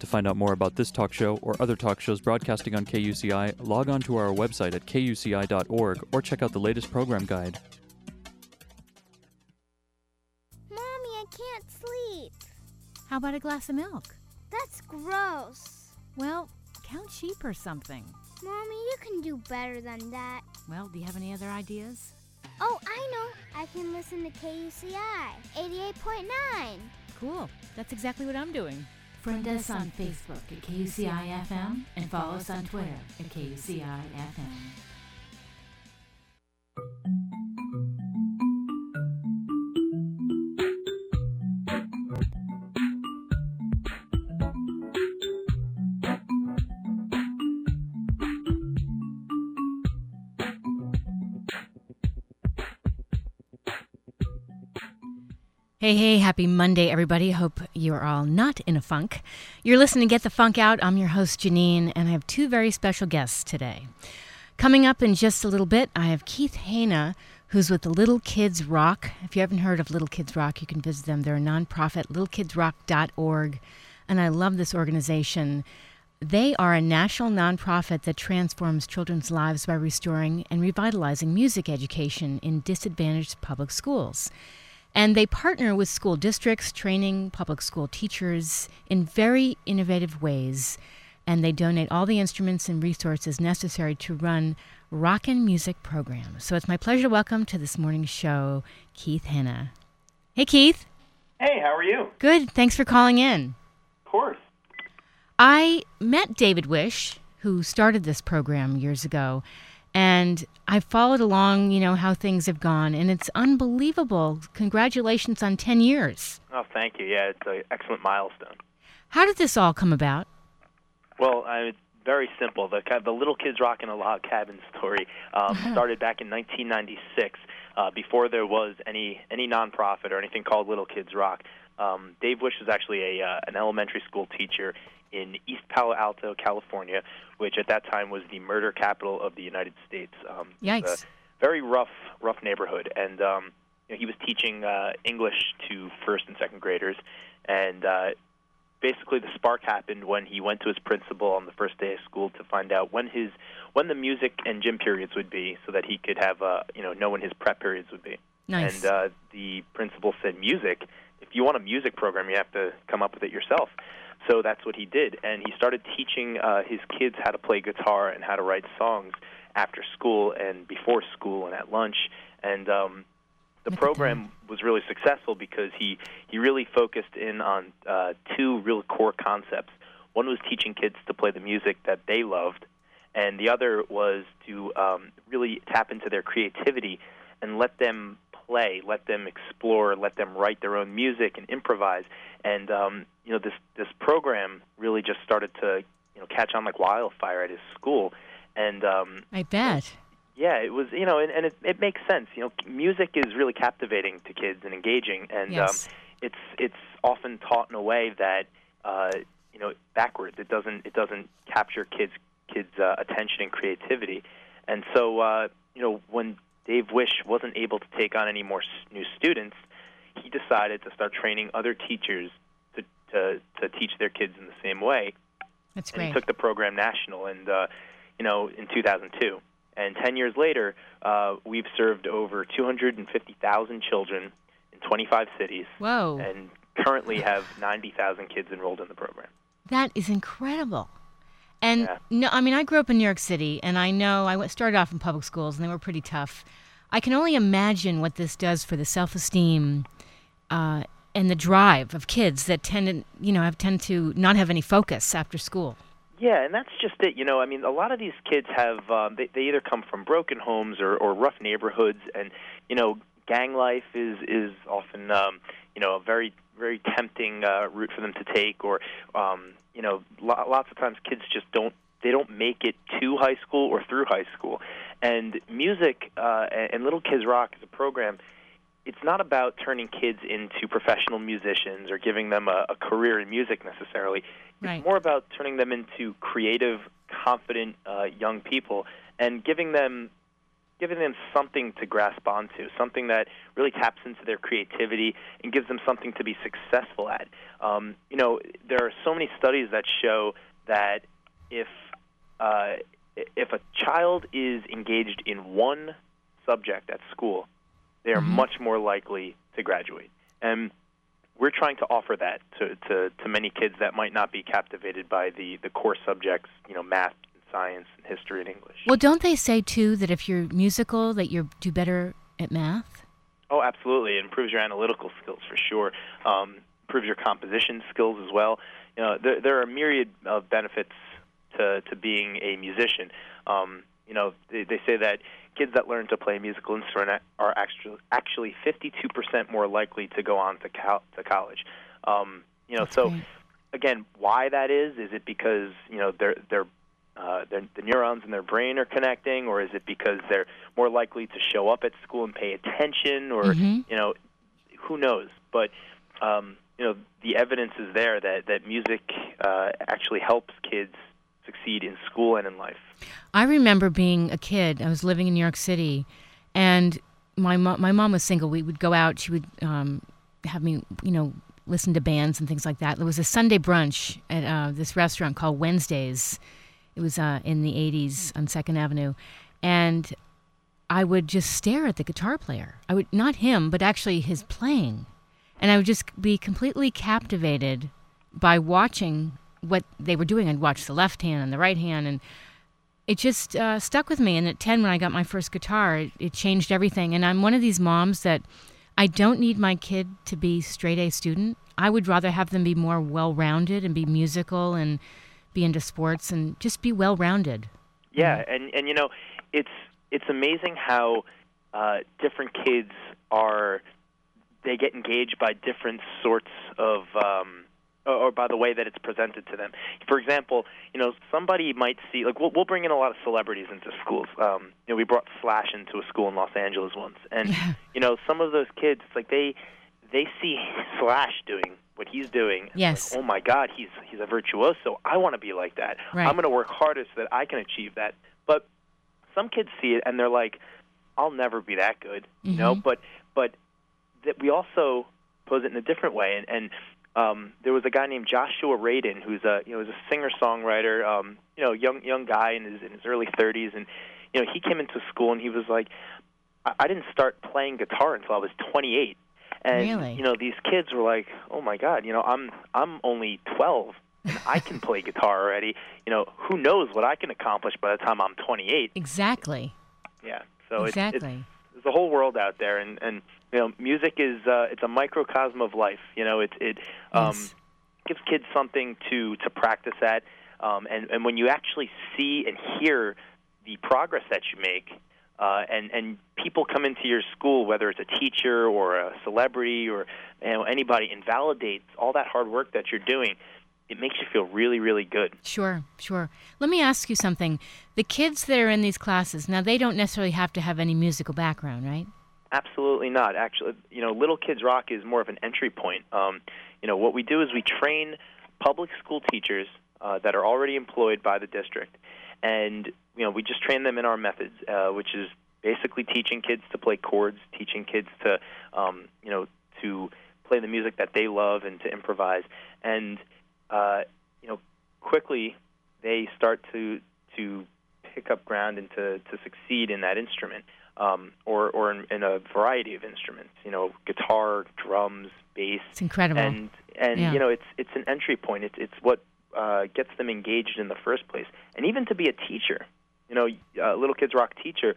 To find out more about this talk show or other talk shows broadcasting on KUCI, log on to our website at kuci.org or check out the latest program guide. Mommy, I can't sleep. How about a glass of milk? That's gross. Well, count sheep or something. Mommy, you can do better than that. Well, do you have any other ideas? Oh, I know. I can listen to KUCI 88.9. Cool. That's exactly what I'm doing. Friend us on Facebook at KUCI FM and follow us on Twitter at KUCI Hey, hey, happy Monday, everybody. Hope you're all not in a funk. You're listening to Get the Funk Out. I'm your host, Janine, and I have two very special guests today. Coming up in just a little bit, I have Keith Hayna, who's with Little Kids Rock. If you haven't heard of Little Kids Rock, you can visit them. They're a nonprofit, littlekidsrock.org, and I love this organization. They are a national nonprofit that transforms children's lives by restoring and revitalizing music education in disadvantaged public schools. And they partner with school districts, training public school teachers in very innovative ways. And they donate all the instruments and resources necessary to run rock and music programs. So it's my pleasure to welcome to this morning's show Keith Hanna. Hey, Keith. Hey, how are you? Good. Thanks for calling in. Of course. I met David Wish, who started this program years ago, and I've followed along, you know, how things have gone, and it's unbelievable. Congratulations on 10 years. Oh, thank you. Yeah, it's an excellent milestone. How did this all come about? Well, I, it's very simple. The the Little Kids Rock in a Log Cabin story um, started back in 1996, uh, before there was any any nonprofit or anything called Little Kids Rock. Um, Dave Wish was actually a uh, an elementary school teacher in East Palo Alto, California, which at that time was the murder capital of the United States. Um, Yikes! very rough, rough neighborhood, and um, you know, he was teaching uh, English to first and second graders, and uh, basically the spark happened when he went to his principal on the first day of school to find out when his when the music and gym periods would be, so that he could have uh, you know know when his prep periods would be. Nice. And uh, the principal said, "Music. If you want a music program, you have to come up with it yourself." So that's what he did, and he started teaching uh, his kids how to play guitar and how to write songs after school and before school and at lunch. And um, the program was really successful because he he really focused in on uh, two real core concepts. One was teaching kids to play the music that they loved, and the other was to um, really tap into their creativity and let them play, let them explore, let them write their own music and improvise. And um, you know, this this program really just started to you know catch on like wildfire at his school, and um, I bet. yeah, it was you know, and, and it, it makes sense. You know, music is really captivating to kids and engaging, and Yes. um, it's it's often taught in a way that uh, you know backwards. It doesn't it doesn't capture kids kids uh, attention and creativity, and so uh, you know when Dave Wish wasn't able to take on any more new students, he decided to start training other teachers to to, to teach their kids in the same way That's and great. he took the program national and uh, you know in 2002 and 10 years later uh, we've served over 250,000 children in 25 cities Whoa. and currently have 90,000 kids enrolled in the program That is incredible. And Yeah. no, I mean, I grew up in New York City, and I know I went, started off in public schools, and they were pretty tough. I can only imagine what this does for the self-esteem uh, and the drive of kids that tend to, you know, have tend to not have any focus after school. Yeah, and that's just it. You know, I mean, a lot of these kids have um, they, they either come from broken homes or, or rough neighborhoods, and you know, gang life is is often um, you know a very very tempting uh, route for them to take, or um, you know, lo- lots of times kids just don't they don't make it to high school or through high school, and music uh, and Little Kids Rock is a program. It's not about turning kids into professional musicians or giving them a, a career in music necessarily. It's more about turning them into creative, confident uh, young people and giving them giving them something to grasp onto, something that really taps into their creativity and gives them something to be successful at. Um, you know, there are so many studies that show that if uh, if a child is engaged in one subject at school, they are Mhm. much more likely to graduate. And we're trying to offer that to, to, to many kids that might not be captivated by the, the core subjects, you know, math, science, and history, and English. Well, don't they say too that if you're musical, that you do better at math? Oh, absolutely. It improves your analytical skills for sure. Um, improves your composition skills as well. You know, there, there are a myriad of benefits to, to being a musician. Um, you know, they, they say that kids that learn to play a musical instrument are actually actually 52% more likely to go on to, col- to college. Um, you know, That's so great. again, why that is? Is it because you know they're they're uh, the neurons in their brain are connecting, or is it because they're more likely to show up at school and pay attention, or Mhm. you know, who knows? But um, you know, the evidence is there that that music uh, actually helps kids succeed in school and in life. I remember being a kid. I was living in New York City, and my mo- my mom was single. We would go out. She would um, have me, you know, listen to bands and things like that. There was a Sunday brunch at uh, this restaurant called Wednesdays. It was uh, in the '80s on Second Avenue, and I would just stare at the guitar player. I would not him, but actually his playing, and I would just be completely captivated by watching what they were doing. I'd watch the left hand and the right hand, and it just uh, stuck with me. And at 10, when I got my first guitar, it, it changed everything. And I'm one of these moms that I don't need my kid to be straight A student. I would rather have them be more well rounded and be musical and be into sports and just be well rounded. Yeah, and and you know, it's it's amazing how uh, different kids are they get engaged by different sorts of um, or, by the way that it's presented to them. For example, you know, somebody might see like we'll, we'll bring in a lot of celebrities into schools. Um, you know, we brought Slash into a school in Los Angeles once, and you know, some of those kids it's like they they see Slash doing what he's doing. Yes. Like, oh my God, he's he's a virtuoso. I want to be like that. Right. I'm going to work harder so that I can achieve that. But some kids see it and they're like, I'll never be that good, you know. Mhm. But but that we also pose it in a different way. And, and um, there was a guy named Joshua Radin who's a you know was a singer songwriter, um, you know, young young guy in his in his early 30s, and you know he came into school and he was like, I, I didn't start playing guitar until I was 28. And Really? you know these kids were like, "Oh my God! You know, I'm I'm only 12, and I can play guitar already. You know, who knows what I can accomplish by the time I'm 28? Exactly. Yeah. So exactly. there's a whole world out there, and and you know, music is uh, it's a microcosm of life. You know, it it um, Yes. gives kids something to to practice at, um, and and when you actually see and hear the progress that you make. Uh, and and people come into your school, whether it's a teacher or a celebrity or you know, anybody, invalidates all that hard work that you're doing. It makes you feel really, really good. Sure, sure. Let me ask you something. The kids that are in these classes, now they don't necessarily have to have any musical background, right? Absolutely not. Actually, you know, Little Kids Rock is more of an entry point. Um, you know, what we do is we train public school teachers uh, that are already employed by the district, and you know, we just train them in our methods, uh, which is basically teaching kids to play chords, teaching kids to, um, you know, to play the music that they love and to improvise, and uh, you know, quickly they start to to pick up ground and to, to succeed in that instrument um, or or in, in a variety of instruments. You know, guitar, drums, bass, It's incredible. and and Yeah. you know, it's it's an entry point. It's it's what uh, gets them engaged in the first place. And even to be a teacher, you know, a little kids rock teacher,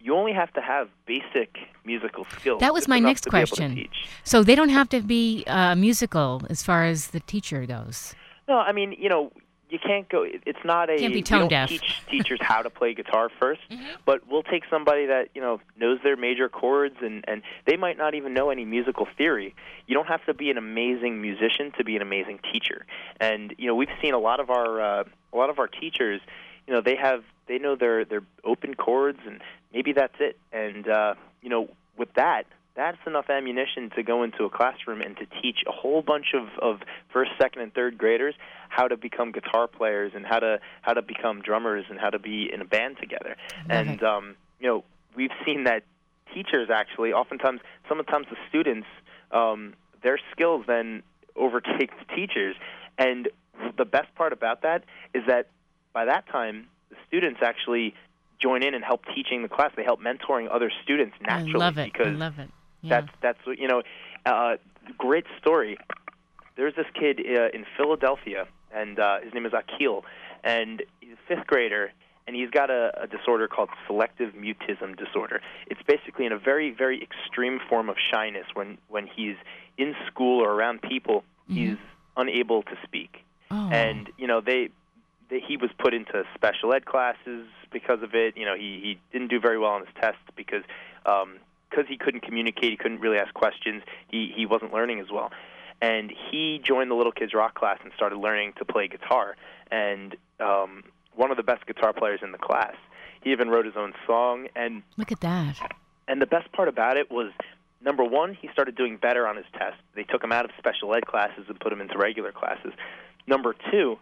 you only have to have basic musical skills. That was my next to be able to question. so they don't have to be uh, musical as far as the teacher goes. No, I mean, you know, you can't go. It's not a. Can't be tone deaf. teach teachers how to play guitar 1st but we'll take somebody that you know knows their major chords, and and they might not even know any musical theory. You don't have to be an amazing musician to be an amazing teacher. And you know, we've seen a lot of our uh, a lot of our teachers. You know, they have they know their their open chords, and maybe that's it. And uh, you know, with that, that's enough ammunition to go into a classroom and to teach a whole bunch of, of first, second, and third graders how to become guitar players and how to how to become drummers and how to be in a band together. And um, you know, we've seen that teachers actually, oftentimes, sometimes the students, um, their skills then overtake the teachers. And the best part about that is that by that time, the students actually join in and help teaching the class. They help mentoring other students naturally I love it. because I love it. Yeah. that's that's what you know. Uh, great story. There's this kid uh, in Philadelphia, and uh, his name is Akil, and he's a fifth grader, and he's got a, a disorder called selective mutism disorder. It's basically in a very very extreme form of shyness. When when he's in school or around people, he's unable to speak, oh. and you know they. He was put into special ed classes because of it. You know, he he didn't do very well on his tests because um, because he couldn't communicate, he couldn't really ask questions. He he wasn't learning as well, and he joined the little kids rock class and started learning to play guitar. And um, one of the best guitar players in the class. He even wrote his own song, and Look at that. and the best part about it was number one, he started doing better on his tests. They took him out of special ed classes and put him into regular classes. Number two,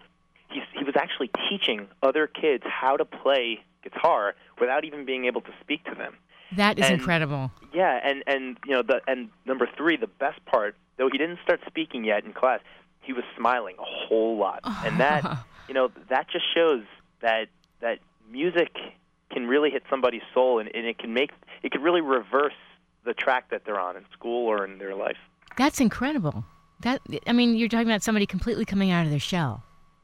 he he was actually teaching other kids how to play guitar without even being able to speak to them. That is And- incredible. Yeah, and and you know the and number three, the best part, though he didn't start speaking yet in class, he was smiling a whole lot, and that you know that just shows that that music can really hit somebody's soul, and, and it can make it can really reverse the track that they're on in school or in their life. That's incredible. That I mean, you're talking about somebody completely coming out of their shell.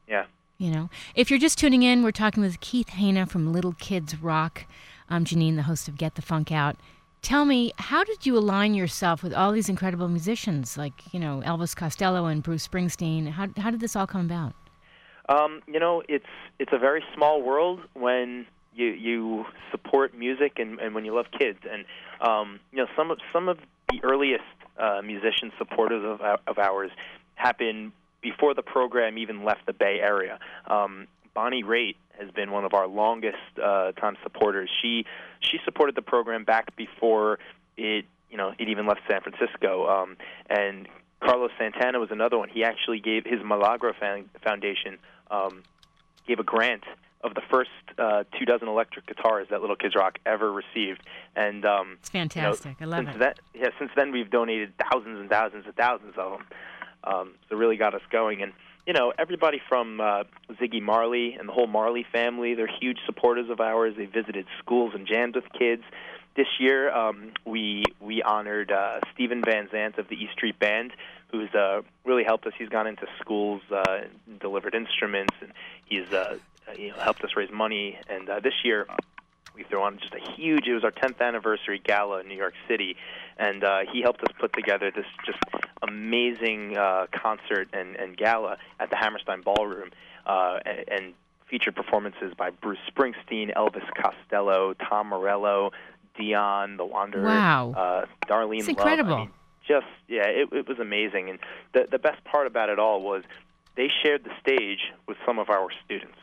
Yeah. You know, if you're just tuning in, we're talking with Keith Hana from Little Kids Rock. I'm Janine, the host of Get the Funk Out. Tell me, how did you align yourself with all these incredible musicians like, you know, Elvis Costello and Bruce Springsteen? How, how did this all come about? Um, you know, it's it's a very small world when you you support music and, and when you love kids. And um, you know, some of some of the earliest uh, musician supporters of of ours happened before the program even left the Bay Area. Um, Bonnie Raitt has been one of our longest uh, time supporters. She she supported the program back before it you know it even left San Francisco. Um, and Carlos Santana was another one. He actually gave his Milagro Found- Foundation um, gave a grant of the first uh, two dozen electric guitars that Little Kids Rock ever received. And um, It's fantastic. I love since it. that yeah, since then we've donated thousands and thousands and thousands of them. Um, so really got us going. And you know, everybody from uh, Ziggy Marley and the whole Marley family, they're huge supporters of ours. They visited schools and jammed with kids. This year, um, we we honored uh, Steven Van Zandt of the E Street Band, who's uh, really helped us. He's gone into schools, uh, and delivered instruments, and he's uh, you know helped us raise money. And uh, this year, we threw on just a huge. It was our 10th anniversary gala in New York City, and uh, he helped us put together this just amazing uh, concert and, and gala at the Hammerstein Ballroom, uh, and, and featured performances by Bruce Springsteen, Elvis Costello, Tom Morello, Dion, The Wanderer, Wow. uh, Darlene It's Love. incredible. I mean, just yeah, it, it was amazing. And the the best part about it all was they shared the stage with some of our students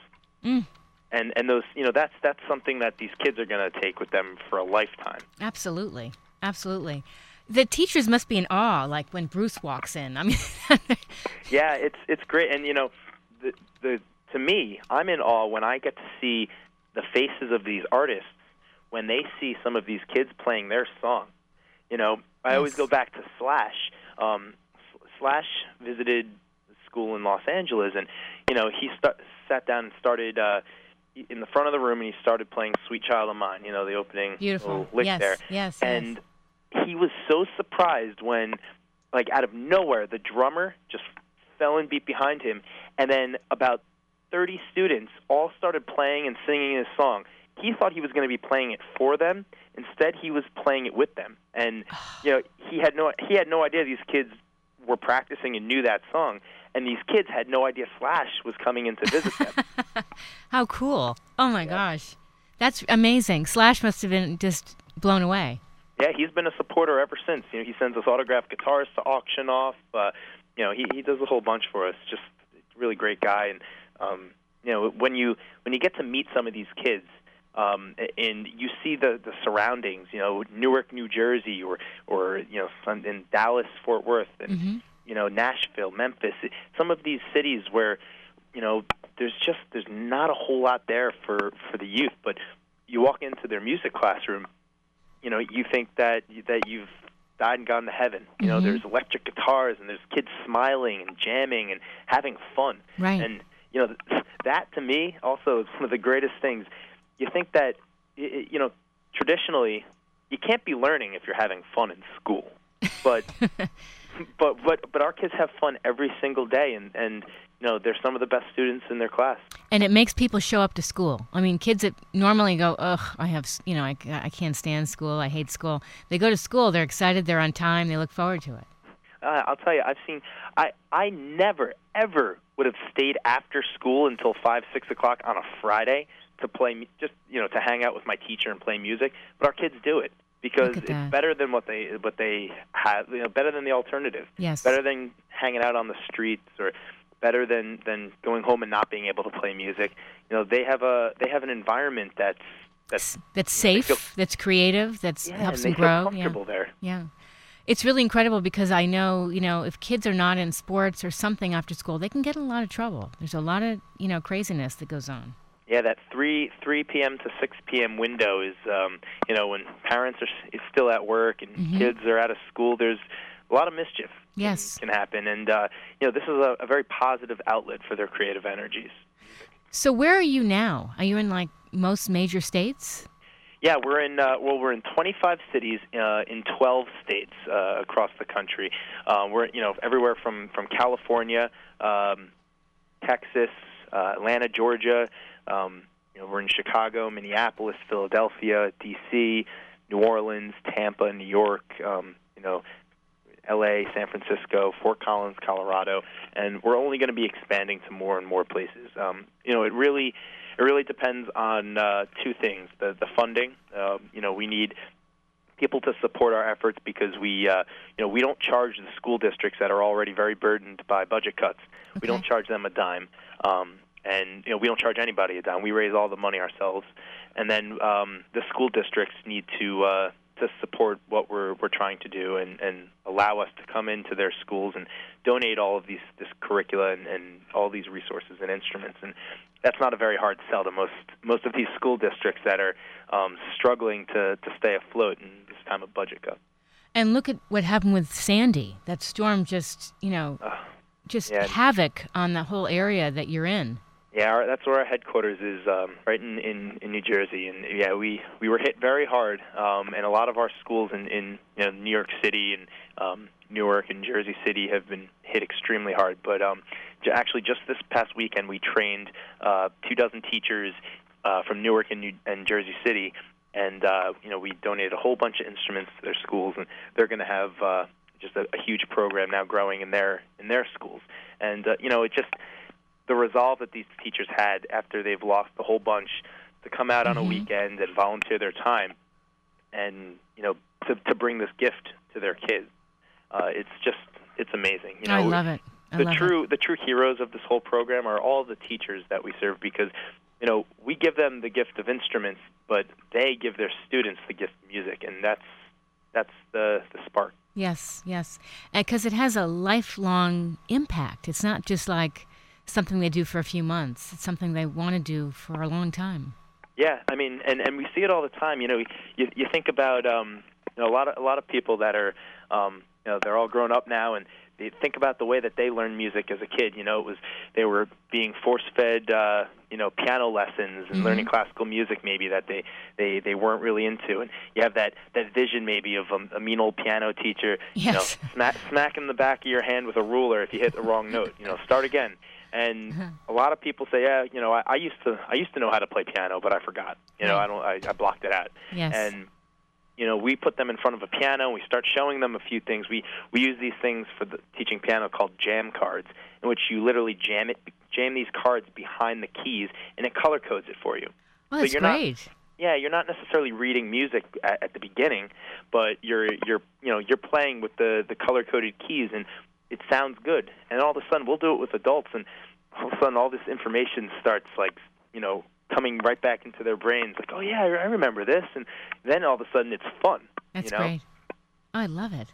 Mm, and and those you know that's that's something that these kids are going to take with them for a lifetime. absolutely. Absolutely. The teachers must be in awe, like when Bruce walks in. I mean, Yeah, it's it's great, and you know, the the to me, I'm in awe when I get to see the faces of these artists when they see some of these kids playing their song. You know, I always go back to Slash. Um, Slash visited school in Los Angeles, and you know, he sta- sat down and started. Uh, in the front of the room, and he started playing "Sweet Child O' Mine." You know, the opening beautiful. lick yes, there. yes, and he was so surprised when like out of nowhere the drummer just fell in beat behind him and then about 30 students all started playing and singing his song he thought he was going to be playing it for them instead he was playing it with them and you know he had no he had no idea these kids were practicing and knew that song and these kids had no idea slash was coming in to visit them. How cool. Oh my gosh. That's amazing. Slash must have been just blown away. Yeah, he's been a supporter ever since. You know, he sends us autographed guitars to auction off. Uh, you know, he he does a whole bunch for us. Just really great guy, and um, you know, when you when you get to meet some of these kids, um, and you see the the surroundings, you know, Newark, New Jersey, or or you know, some in Dallas, Fort Worth, and hmm you know, Nashville, Memphis, some of these cities where you know there's just there's not a whole lot there for for the youth, but you walk into their music classroom you know you think that that you've died and gone to heaven. You know, Mhm. there's electric guitars and there's kids smiling and jamming and having fun. Right. And you know that to me also is one of the greatest things. You think that you know traditionally you can't be learning if you're having fun in school, but but but but our kids have fun every single day, and and know they're some of the best students in their class. And it makes people show up to school. I mean, kids that normally go, ugh, I have, you know, I, I can't stand school. I hate school. They go to school. They're excited. They're on time. They look forward to it. Uh, I'll tell you, I've seen. I I never ever would have stayed after school until five six o'clock on a Friday to play just you know to hang out with my teacher and play music. But our kids do it because it's better than what they what they have. You know, better than the alternative. Yes. Better than hanging out on the streets or better than than going home and not being able to play music. You know, they have a they have an environment that's that's That's safe. feel- that's creative. That's yeah, helps them grow. Yeah. comfortable there. Yeah. It's really incredible because I know, you know, if kids are not in sports or something after school, they can get in a lot of trouble. There's a lot of, you know, craziness that goes on. Yeah, that three three p.m. to six p.m. window is, um, you know, when parents are still at work and Mhm. kids are out of school. There's a lot of mischief Yes. can, happen, and uh, you know, this is a, a very positive outlet for their creative energies. So where are you now? Are you in like most major states? Yeah, we're in uh, well, we're in 25 cities uh, in 12 states uh, across the country. Uh, we're you know everywhere from from California, um, Texas, uh, Atlanta, Georgia. Um, you know, we're in Chicago, Minneapolis, Philadelphia, D.C., New Orleans, Tampa, New York. Um, you know, L.A., San Francisco, Fort Collins, Colorado, and we're only going to be expanding to more and more places. Um, you know, it really it really depends on uh, two things: the the funding. Um, you know, we need people to support our efforts because we uh, you know we don't charge the school districts that are already very burdened by budget cuts. We don't charge them a dime. Um, and you know we don't charge anybody a dime. We raise all the money ourselves, and then um, the school districts need to uh, to support what we're we're trying to do and, and allow us to come into their schools and donate all of these this curricula and, and all these resources and instruments. And that's not a very hard sell to most most of these school districts that are um, struggling to to stay afloat in this time of budget cut. And look at what happened with Sandy. That storm just, you know, Uh, just yeah. havoc on the whole area that you're in. Yeah, our, that's where our headquarters is, um, right in, in in New Jersey, and yeah, we we were hit very hard, um, and a lot of our schools in in you know, New York City and um, Newark and Jersey City have been hit extremely hard. But um, actually, just this past weekend, we trained uh, two dozen teachers uh, from Newark and, New, and Jersey City, and uh, you know we donated a whole bunch of instruments to their schools, and they're going to have uh, just a, a huge program now growing in their in their schools, and uh, you know it just the resolve that these teachers had after they've lost a whole bunch to come out on a Mhm. weekend and volunteer their time and you know to to bring this gift to their kids uh, it's just it's amazing you know I love it. I the love it. true the true heroes of this whole program are all the teachers that we serve because you know we give them the gift of instruments but they give their students the gift of music and that's that's the the spark Yes, yes. Because it has a lifelong impact. It's not just like something they do for a few months, it's something they want to do for a long time. Yeah, I mean, and and we see it all the time. You know, you you think about um, you know a lot of a lot of people that are um, you know they're all grown up now, and they think about the way that they learned music as a kid. You know, it was they were being force fed uh, you know piano lessons and Mhm. learning classical music maybe that they they they weren't really into, and you have that that vision maybe of a, a mean old piano teacher, you know, Yes. smack smacking the back of your hand with a ruler if you hit the wrong note. You know, start again. And Uh-huh. a lot of people say, yeah, you know, I, I used to I used to know how to play piano, but I forgot. You know, I don't I, I blocked it out. Yes. And you know, we put them in front of a piano and we start showing them a few things. We we use these things for the teaching piano called jam cards, in which you literally jam it jam these cards behind the keys and it color codes it for you. so that's you're not- great. Yeah, you're not necessarily reading music at, at the beginning, but you're you're you know you're playing with the the color coded keys and it sounds good. And all of a sudden, we'll do it with adults, and all of a sudden, all this information starts like you know coming right back into their brains. Like, oh yeah, I remember this, and then all of a sudden, it's fun. That's you know? great. Oh, I love it.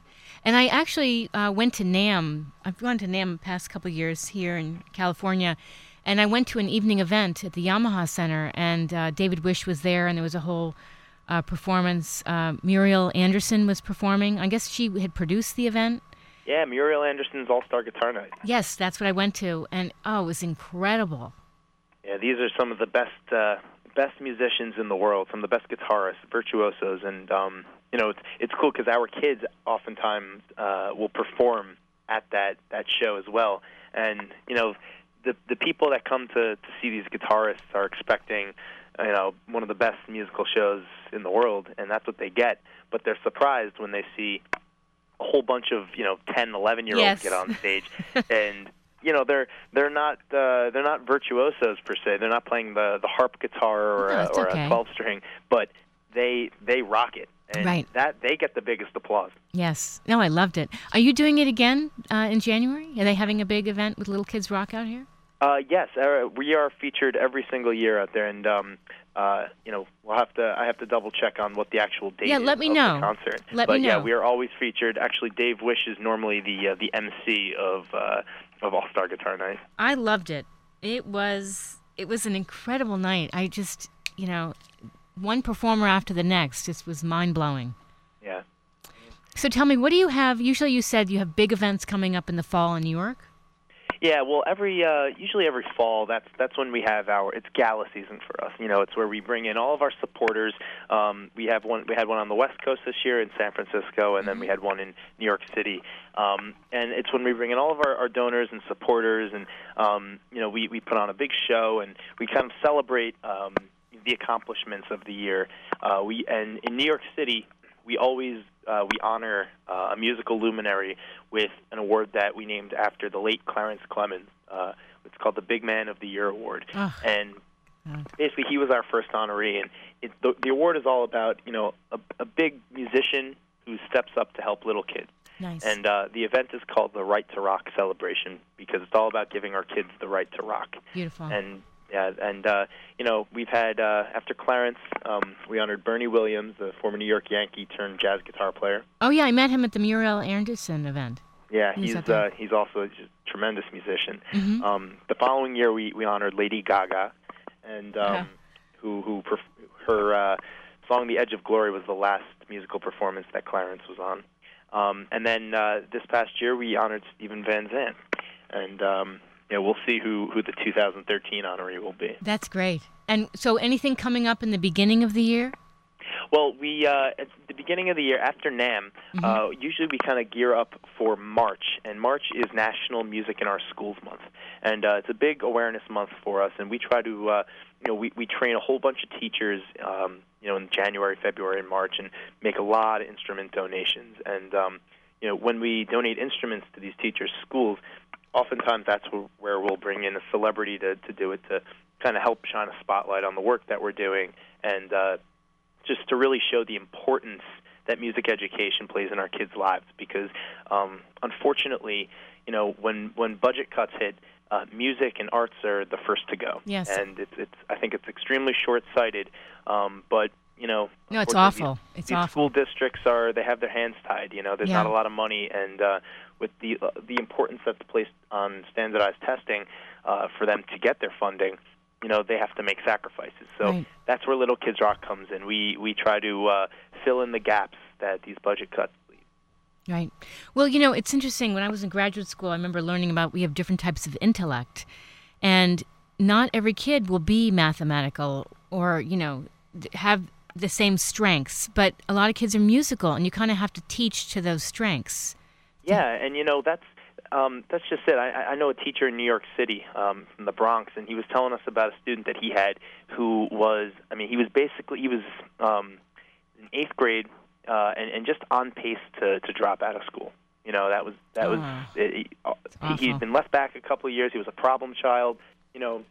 And I actually uh, went to NAMM. I've gone to NAMM the past couple of years here in California. And I went to an evening event at the Yamaha Center, and uh, David Wish was there, and there was a whole uh, performance. Uh, Muriel Anderson was performing. I guess she had produced the event. Yeah, Muriel Anderson's All Star Guitar Night. Yes, that's what I went to, and oh, it was incredible. Yeah, these are some of the best uh, best musicians in the world, some of the best guitarists, virtuosos, and um, you know it's it's cool because our kids oftentimes uh, will perform at that that show as well, and you know the the people that come to to see these guitarists are expecting you know one of the best musical shows in the world, and that's what they get. But they're surprised when they see a whole bunch of you know 10, 11 year olds Yes. get on stage, and you know they're they're not uh, they're not virtuosos per se. They're not playing the the harp guitar or No, a, or okay. a twelve string, but they they rock it, and Right. that they get the biggest applause. Yes. No, I loved it. Are you doing it again uh, in January? Are they having a big event with Little Kids Rock out here? Uh, yes, uh, we are featured every single year out there, and um, uh, you know we'll have to. I have to double check on what the actual date Yeah, is let me of know. the concert. Let but me yeah, we are always featured. Actually, Dave Wish is normally the uh, the MC of uh, of All Star Guitar Night. I loved it. It was it was an incredible night. I just you know, one performer after the next just was mind blowing. Yeah. So tell me, what do you have? Usually, you said you have big events coming up in the fall in New York. Yeah, well, every uh, usually every fall, that's that's when we have our it's gala season for us. You know, it's where we bring in all of our supporters. Um, we have one we had one on the West Coast this year in San Francisco, and then we had one in New York City. Um, and it's when we bring in all of our, our donors and supporters, and um, you know, we we put on a big show, and we kind of celebrate um, the accomplishments of the year. Uh, we and in New York City, we always uh, we honor uh, a musical luminary with an award that we named after the late Clarence Clemons. Uh, it's called the Big Man of the Year Award, Ugh. and basically he was our first honoree. And it, the, the award is all about you know a, a big musician who steps up to help little kids. Nice. And uh, the event is called the Right to Rock Celebration because it's all about giving our kids the right to rock. Beautiful. And yeah, and uh, you know we've had uh, after Clarence, um, we honored Bernie Williams, the former New York Yankee turned jazz guitar player. oh yeah, I met him at the Muriel Anderson event. Yeah, He's he's uh, he's also a tremendous musician. Mhm. Um, the following year, we, we honored Lady Gaga, and um, Yeah. who who perf- her uh, song "The Edge of Glory" was the last musical performance that Clarence was on. Um, and then uh, this past year, we honored Steven Van Zandt, and um, yeah, we'll see who who the 2013 honoree will be. That's great. And so, anything coming up in the beginning of the year? Well, we uh, at the beginning of the year after NAMM, uh, usually we kind of gear up for March, and March is National Music in Our Schools Month, and uh, it's a big awareness month for us. And we try to, uh, you know, we we train a whole bunch of teachers, um, you know, in January, February, and March, and make a lot of instrument donations. And um, you know, when we donate instruments to these teachers' schools, oftentimes that's where, we'll bring in a celebrity to to do it to kind of help shine a spotlight on the work that we're doing and uh, just to really show the importance that music education plays in our kids' lives. Because um, unfortunately, you know, when when budget cuts hit, uh, music and arts are the first to go. Yes. and it's it's I think it's extremely short-sighted. Um, but you know, No, it's awful. It's these awful. school districts are they have their hands tied. You know, there's Yeah. not a lot of money, and uh, with the uh, the importance that's placed on standardized testing uh, for them to get their funding, you know, they have to make sacrifices. So Right. that's where Little Kids Rock comes in. We we try to uh, fill in the gaps that these budget cuts leave. Right. Well, you know, it's interesting. When I was in graduate school, I remember learning about we have different types of intellect, and not every kid will be mathematical or you know have the same strengths. But a lot of kids are musical, and you kind of have to teach to those strengths. Yeah, and you know that's um, that's just it. I, I know a teacher in New York City um, from the Bronx, and he was telling us about a student that he had who was, I mean, he was basically he was um, in eighth grade uh, and, and just on pace to to drop out of school. You know, that was that was Ah, it, he, uh, he'd been left back a couple of years. He was a problem child. You know,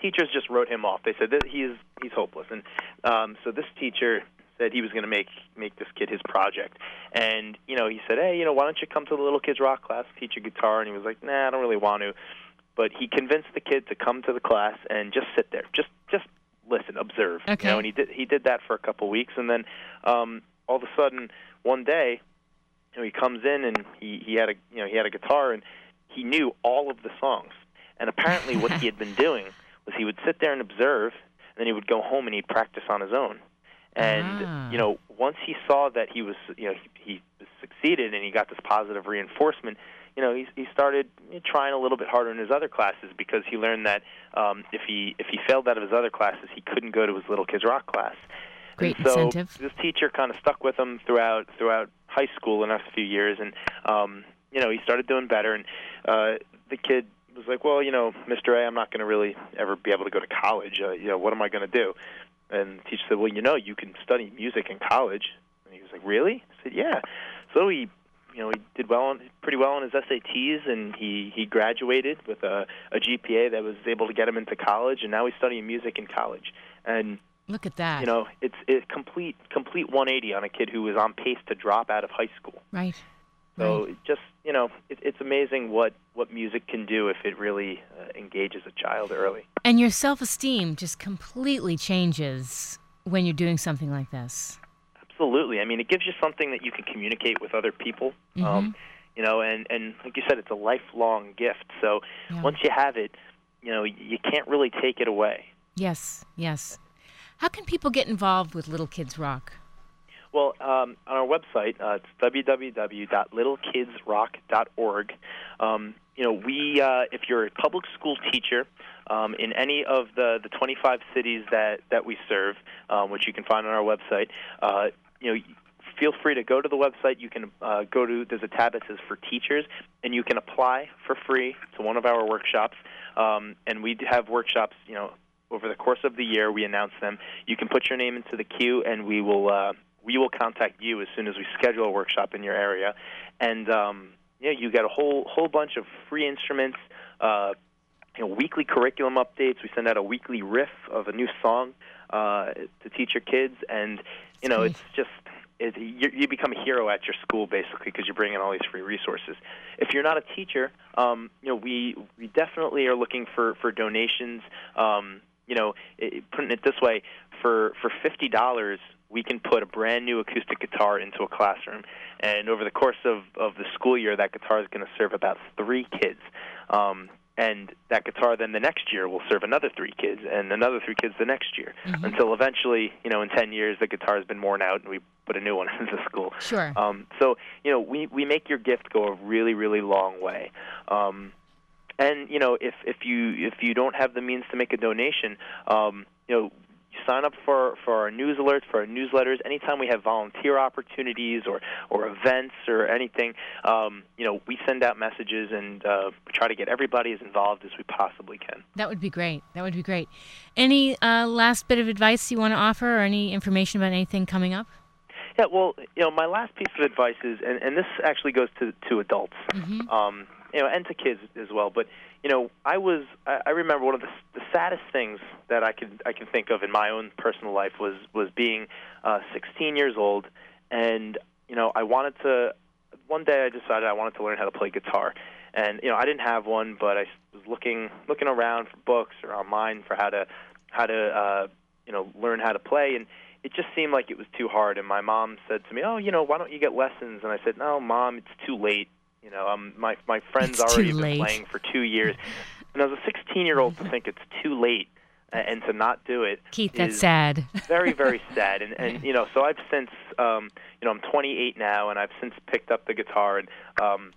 teachers just wrote him off. They said that he's he's hopeless, and um, so this teacher said he was going to make make this kid his project. And you know, he said, "Hey, you know, why don't you come to the little kids rock class, teach you guitar?" And he was like, "Nah, I don't really want to." But he convinced the kid to come to the class and just sit there, just just listen, observe. Okay. You know, and he did he did that for a couple of weeks, and then um, all of a sudden, one day, you know, he comes in and he he had a you know he had a guitar and he knew all of the songs. And apparently, what he had been doing was he would sit there and observe, and then he would go home and he'd practice on his own. And Ah. you know, once he saw that he was, you know, he, he succeeded and he got this positive reinforcement, you know, he he started trying a little bit harder in his other classes because he learned that um, if he if he failed out of his other classes, he couldn't go to his little kids rock class. Great and so incentive. this teacher kind of stuck with him throughout throughout high school the next few years, and um, you know he started doing better. And uh, the kid was like, "Well, you know, Mr. A, I'm not going to really ever be able to go to college. Uh, you know, what am I going to do?" And the teacher said, "Well, you know, you can study music in college." And he was like, "Really?" I said, "Yeah." So he, you know, he did well, on, pretty well on his SATs, and he he graduated with a, a GPA that was able to get him into college, and now he's studying music in college. And Look at that. you know, it's it's complete complete 180 on a kid who was on pace to drop out of high school. right. So right. just you know, it, it's amazing what what music can do if it really uh, engages a child early. And your self esteem just completely changes when you're doing something like this. Absolutely. I mean, it gives you something that you can communicate with other people. Um, you know, and and like you said, it's a lifelong gift. So Yeah. once you have it, you know, you can't really take it away. Yes, yes. How can people get involved with Little Kids Rock? Well, um, on our website, uh, it's www.littlekidsrock.org. Um, you know, we uh, if you're a public school teacher um, in any of the, the 25 cities that, that we serve, um, which you can find on our website, uh, you know, feel free to go to the website. You can uh, go to there's a tab that says for teachers, and you can apply for free to one of our workshops. Um, and we have workshops, you know, over the course of the year. We announce them. You can put your name into the queue, and we will uh, we will contact you as soon as we schedule a workshop in your area. And um, yeah, you get a whole whole bunch of free instruments. Uh, you know, weekly curriculum updates. We send out a weekly riff of a new song uh, to teach your kids, and you know, it's just it, you, you become a hero at your school basically because you bring in all these free resources. If you're not a teacher, um, you know, we we definitely are looking for for donations. Um, you know, it, putting it this way, for for fifty dollars, we can put a brand new acoustic guitar into a classroom, and over the course of of the school year, that guitar is going to serve about three kids. Um, and that guitar then the next year will serve another three kids and another three kids the next year. Until eventually you know in 10 years the guitar has been worn out and we put a new one into school. Sure. um, so you know we we make your gift go a really really long way. Um, and you know if if you if you don't have the means to make a donation um, you know sign up for for our news alerts for our newsletters anytime we have volunteer opportunities or or events or anything um, you know we send out messages and uh, we try to get everybody as involved as we possibly can That would be great. That would be great. Any uh, last bit of advice you want to offer or any information about anything coming up? Yeah, well, you know, my last piece of advice is, and, and this actually goes to to adults, um, you know, and to kids as well. But you know, I was, I, I remember one of the, the saddest things that I could I can think of in my own personal life was was being uh, 16 years old, and you know, I wanted to. One day, I decided I wanted to learn how to play guitar, and you know, I didn't have one, but I was looking looking around for books or online for how to how to uh, you know learn how to play and it just seemed like it was too hard and my mom said to me oh you know why don't you get lessons and i said no mom it's too late you know um my my friends It's already late. been playing for two years and as a sixteen year old to think it's too late and to not do it Keith, that's sad. very very sad and and you know so i've since um you know i'm 28 now and i've since picked up the guitar and um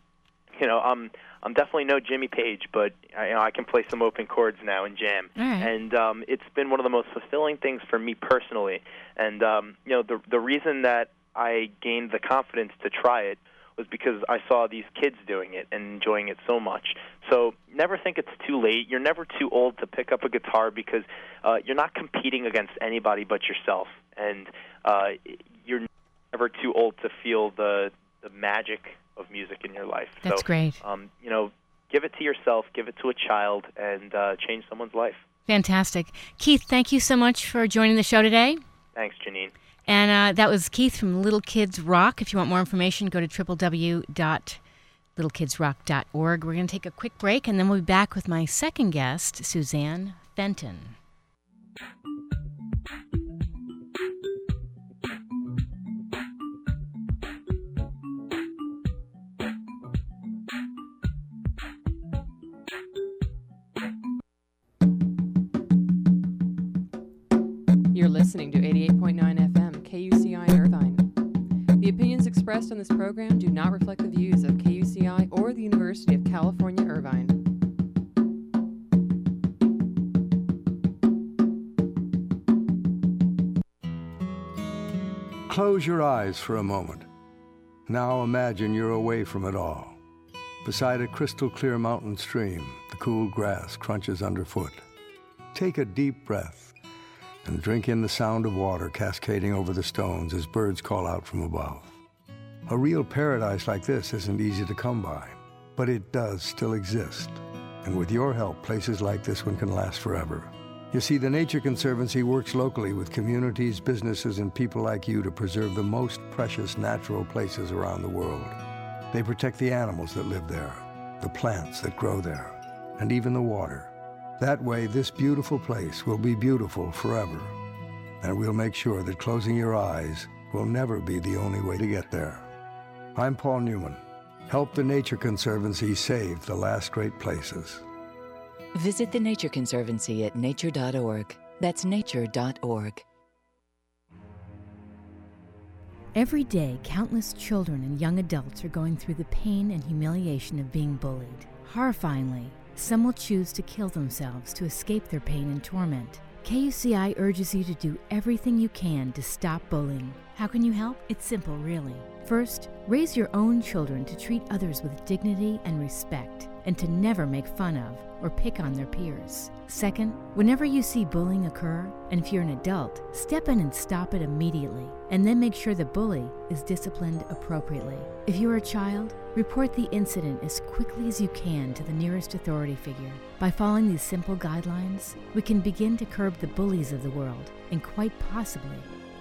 you know i'm i'm definitely no jimmy page but I, you know i can play some open chords now and jam right. and um it's been one of the most fulfilling things for me personally and um you know the the reason that i gained the confidence to try it was because I saw these kids doing it and enjoying it so much. So never think it's too late. You're never too old to pick up a guitar because uh, you're not competing against anybody but yourself, and uh, you're never too old to feel the the magic of music in your life. That's so, great. Um, you know, give it to yourself, give it to a child, and uh, change someone's life. Fantastic. Keith, thank you so much for joining the show today. Thanks, Janine. And uh, that was Keith from Little Kids Rock. If you want more information, go to www.littlekidsrock.org. We're going to take a quick break, and then we'll be back with my second guest, Suzanne Fenton. You're listening to 88.9 expressed on this program do not reflect the views of KUCI or the University of California, Irvine. Close your eyes for a moment. Now imagine you're away from it all. Beside a crystal clear mountain stream, the cool grass crunches underfoot. Take a deep breath and drink in the sound of water cascading over the stones as birds call out from above. A real paradise like this isn't easy to come by, but it does still exist. And with your help, places like this one can last forever. You see, the Nature Conservancy works locally with communities, businesses, and people like you to preserve the most precious natural places around the world. They protect the animals that live there, the plants that grow there, and even the water. That way, this beautiful place will be beautiful forever. And we'll make sure that closing your eyes will never be the only way to get there. I'm Paul Newman. Help the Nature Conservancy save the last great places. Visit the Nature Conservancy at nature.org. That's nature.org. Every day, countless children and young adults are going through the pain and humiliation of being bullied. Horrifyingly, some will choose to kill themselves to escape their pain and torment. KUCI urges you to do everything you can to stop bullying. How can you help? It's simple, really. First, raise your own children to treat others with dignity and respect, and to never make fun of or pick on their peers. Second, whenever you see bullying occur, and if you're an adult, step in and stop it immediately, and then make sure the bully is disciplined appropriately. If you're a child, report the incident as quickly as you can to the nearest authority figure. By following these simple guidelines, we can begin to curb the bullies of the world and quite possibly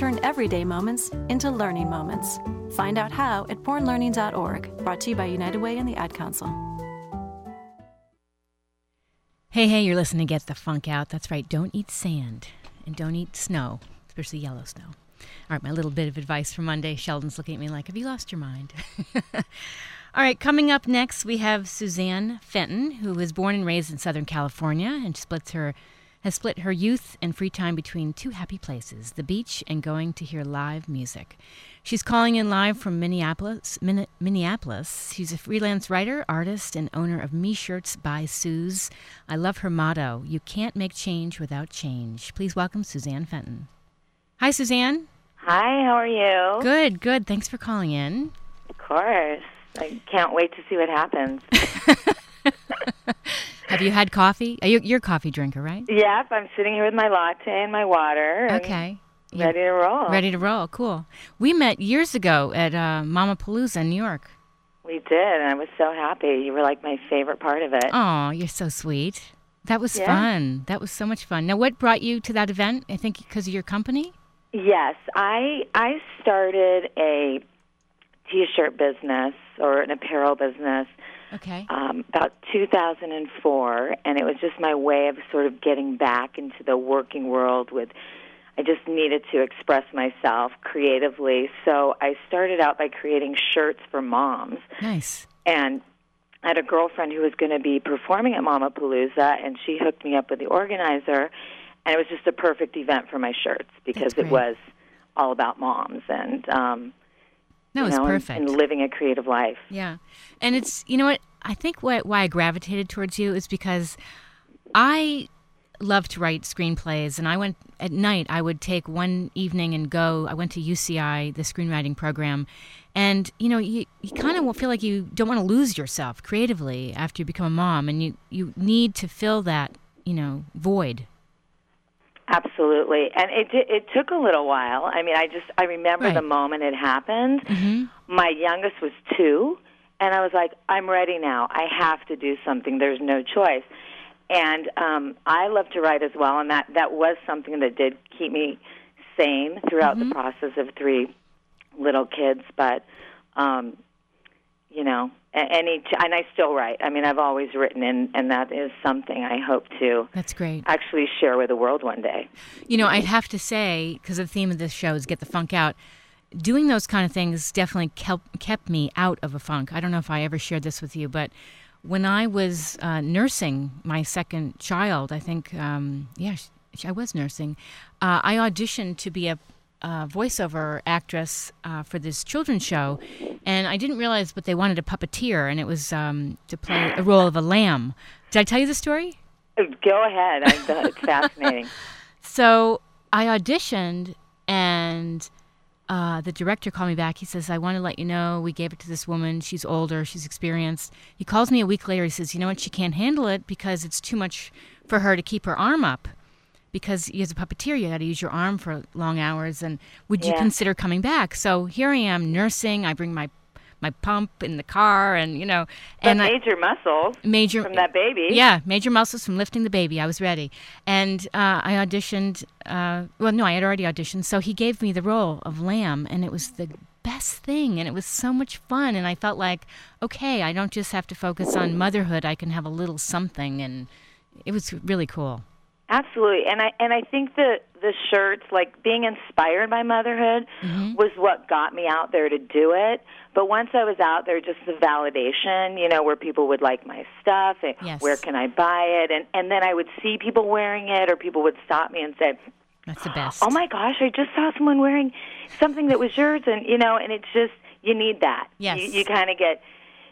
Turn everyday moments into learning moments. Find out how at bornlearning.org, brought to you by United Way and the Ad Council. Hey, hey, you're listening to Get the Funk Out. That's right, don't eat sand and don't eat snow, especially yellow snow. All right, my little bit of advice for Monday. Sheldon's looking at me like, Have you lost your mind? All right, coming up next, we have Suzanne Fenton, who was born and raised in Southern California and splits her has split her youth and free time between two happy places, the beach and going to hear live music. She's calling in live from Minneapolis. Min- Minneapolis. She's a freelance writer, artist, and owner of Me Shirts by Suze. I love her motto: "You can't make change without change." Please welcome Suzanne Fenton. Hi, Suzanne. Hi, how are you? Good, good. Thanks for calling in. Of course. I can't wait to see what happens. Have you had coffee? You- You're a coffee drinker, right? yep, I'm sitting here with my latte and my water. and Okay. You- Ready to roll. Ready to roll. Cool. We met years ago at uh, Mama Palooza in New York. We did, and I was so happy. You were like my favorite part of it. Oh, you're so sweet. That was Yeah. fun. That was so much fun. Now, what brought you to that event? I think because of your company. Yes, I I started a t-shirt business or an apparel business Okay. um, about 2004, and it was just my way of sort of getting back into the working world. With I just needed to express myself creatively, so I started out by creating shirts for moms. Nice. and I had a girlfriend who was going to be performing at Mama Palooza, and she hooked me up with the organizer, and it was just a perfect event for my shirts because it was all about moms and um, No, it's know, and- perfect. and living a creative life. Yeah. And it's, you know what? I think what, why I gravitated towards you is because I love to write screenplays, and I went at night. I would take one evening and go. I went to UCI, the screenwriting program, and you know, you, you kind of feel like you don't want to lose yourself creatively after you become a mom, and you you need to fill that you know void. Absolutely, and it it took a little while. I mean, I just I remember Right. the moment it happened. Mm-hmm. My youngest was two, and I was like, I'm ready now. I have to do something. There's no choice. And um, I love to write as well, and that that was something that did keep me sane throughout Mm-hmm. the process of three little kids. But um, you know, any and I still write. I mean, I've always written, and and that is something I hope to That's great. actually share with the world one day. You know, I'd have to say, because the theme of this show is get the funk out. Doing those kind of things definitely kept kept me out of a funk. I don't know if I ever shared this with you, but when I was uh, nursing my second child, I think, um, yeah, I was nursing. Uh, I auditioned to be a, a voiceover actress uh, for this children's show, and I didn't realize, but they wanted a puppeteer, and it was um, to play a role of a lamb. Did I tell you the story? Go ahead. I, it's fascinating. So I auditioned, and uh, the director called me back. He says, I want to let you know we gave it to this woman. She's older, she's experienced. He calls me a week later. He says, You know what? She can't handle it because it's too much for her to keep her arm up. Because as a puppeteer, you got to use your arm for long hours. And would you Yeah. consider coming back? So here I am nursing. I bring my my pump in the car, and you know, But and I, major muscles major from that baby. yeah, major muscles from lifting the baby. I was ready, and uh, I auditioned. Uh, well, no, I had already auditioned. So he gave me the role of Lamb, and it was the best thing, and it was so much fun. And I felt like, okay, I don't just have to focus on motherhood. I can have a little something, and it was really cool. Absolutely, and I and I think the the shirts, like being inspired by motherhood, Mm-hmm. was what got me out there to do it. But once I was out there, just the validation, you know, where people would like my stuff, and Yes. where can I buy it, and and then I would see people wearing it, or people would stop me and say, That's the best. "Oh my gosh, I just saw someone wearing something that was yours," and you know, and it's just you need that. Yes. you, you kind of get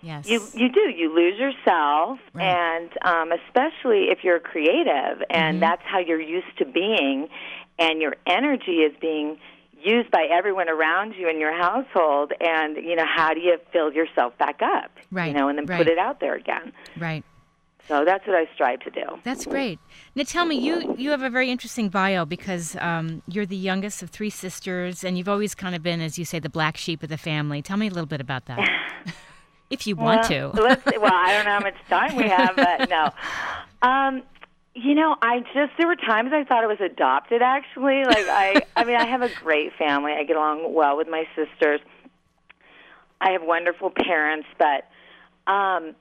Yes. you you do you lose yourself Right. and um especially if you're creative and Mhm. that's how you're used to being and your energy is being used by everyone around you in your household and you know how do you fill yourself back up Right, you know and then right. put it out there again right. so that's what i strive to do That's great. Now tell me, you you have a very interesting bio because um, you're the youngest of three sisters, and you've always kind of been, as you say, the black sheep of the family. Tell me a little bit about that, if you want well, to. let's. Well, I don't know how much time we have, but no. Um, you know, I just there were times I thought it was adopted. Actually, like I, I mean, I have a great family. I get along well with my sisters. I have wonderful parents, but um,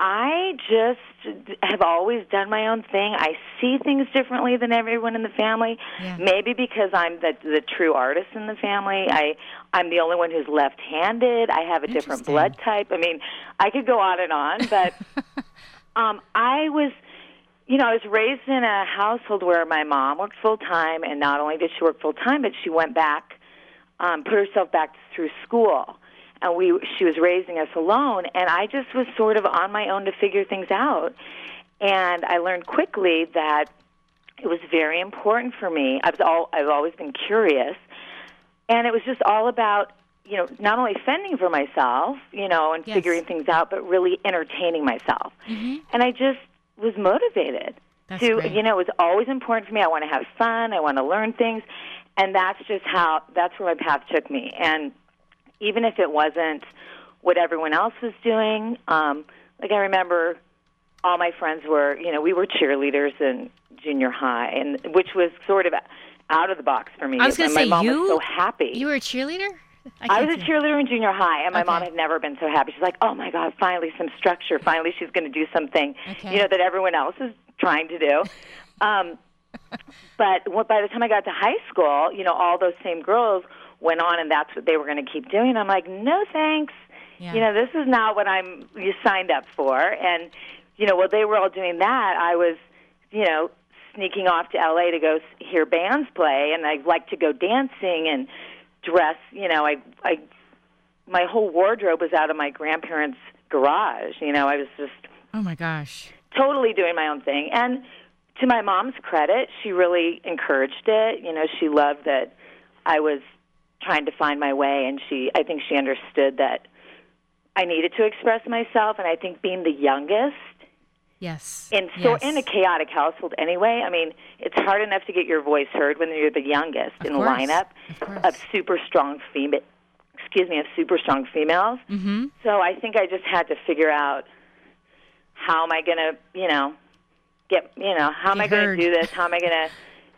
I just have always done my own thing. I see things differently than everyone in the family. Yeah. Maybe because I'm the the true artist in the family. I I'm the only one who's left-handed. I have a different blood type. I mean, I could go on and on, but um I was you know, I was raised in a household where my mom worked full time, and not only did she work full time, but she went back, um, put herself back through school, and we she was raising us alone, and I just was sort of on my own to figure things out, and I learned quickly that it was very important for me. I was all I've always been curious, and it was just all about you know not only fending for myself, you know, and Yes. figuring things out, but really entertaining myself, Mhm. and I just was motivated That's to great. you know it was always important for me i want to have fun i want to learn things and that's just how that's where my path took me and even if it wasn't what everyone else was doing um like i remember all my friends were you know we were cheerleaders in junior high and which was sort of out of the box for me I was gonna say, mom you- was so happy You were a cheerleader. I can't was a cheerleader in junior high, and my mom had never been so happy. She's like, "Oh my God, finally some structure. Finally, she's going to do something, Okay. you know, that everyone else is trying to do." um, but what, by the time I got to high school, you know, all those same girls went on, and that's what they were going to keep doing. I'm like, "No, thanks. Yeah. You know, this is not what I'm you signed up for." And you know, while they were all doing that, I was, you know, sneaking off to LA to go hear bands play, and I like to go dancing and dress. You know, I I my whole wardrobe was out of my grandparents' garage. You know, I was just Oh my gosh. totally doing my own thing. And to my mom's credit, she really encouraged it. You know, she loved that I was trying to find my way, and she, I think she understood that I needed to express myself. And I think being the youngest Yes. in so yes. in a chaotic household anyway, I mean, it's hard enough to get your voice heard when you're the youngest Of in a lineup Of of super strong female. Excuse me, of super strong females. Mm-hmm. So I think I just had to figure out how am I going to, you know, get, you know, how am Get I going to do this? How am I going to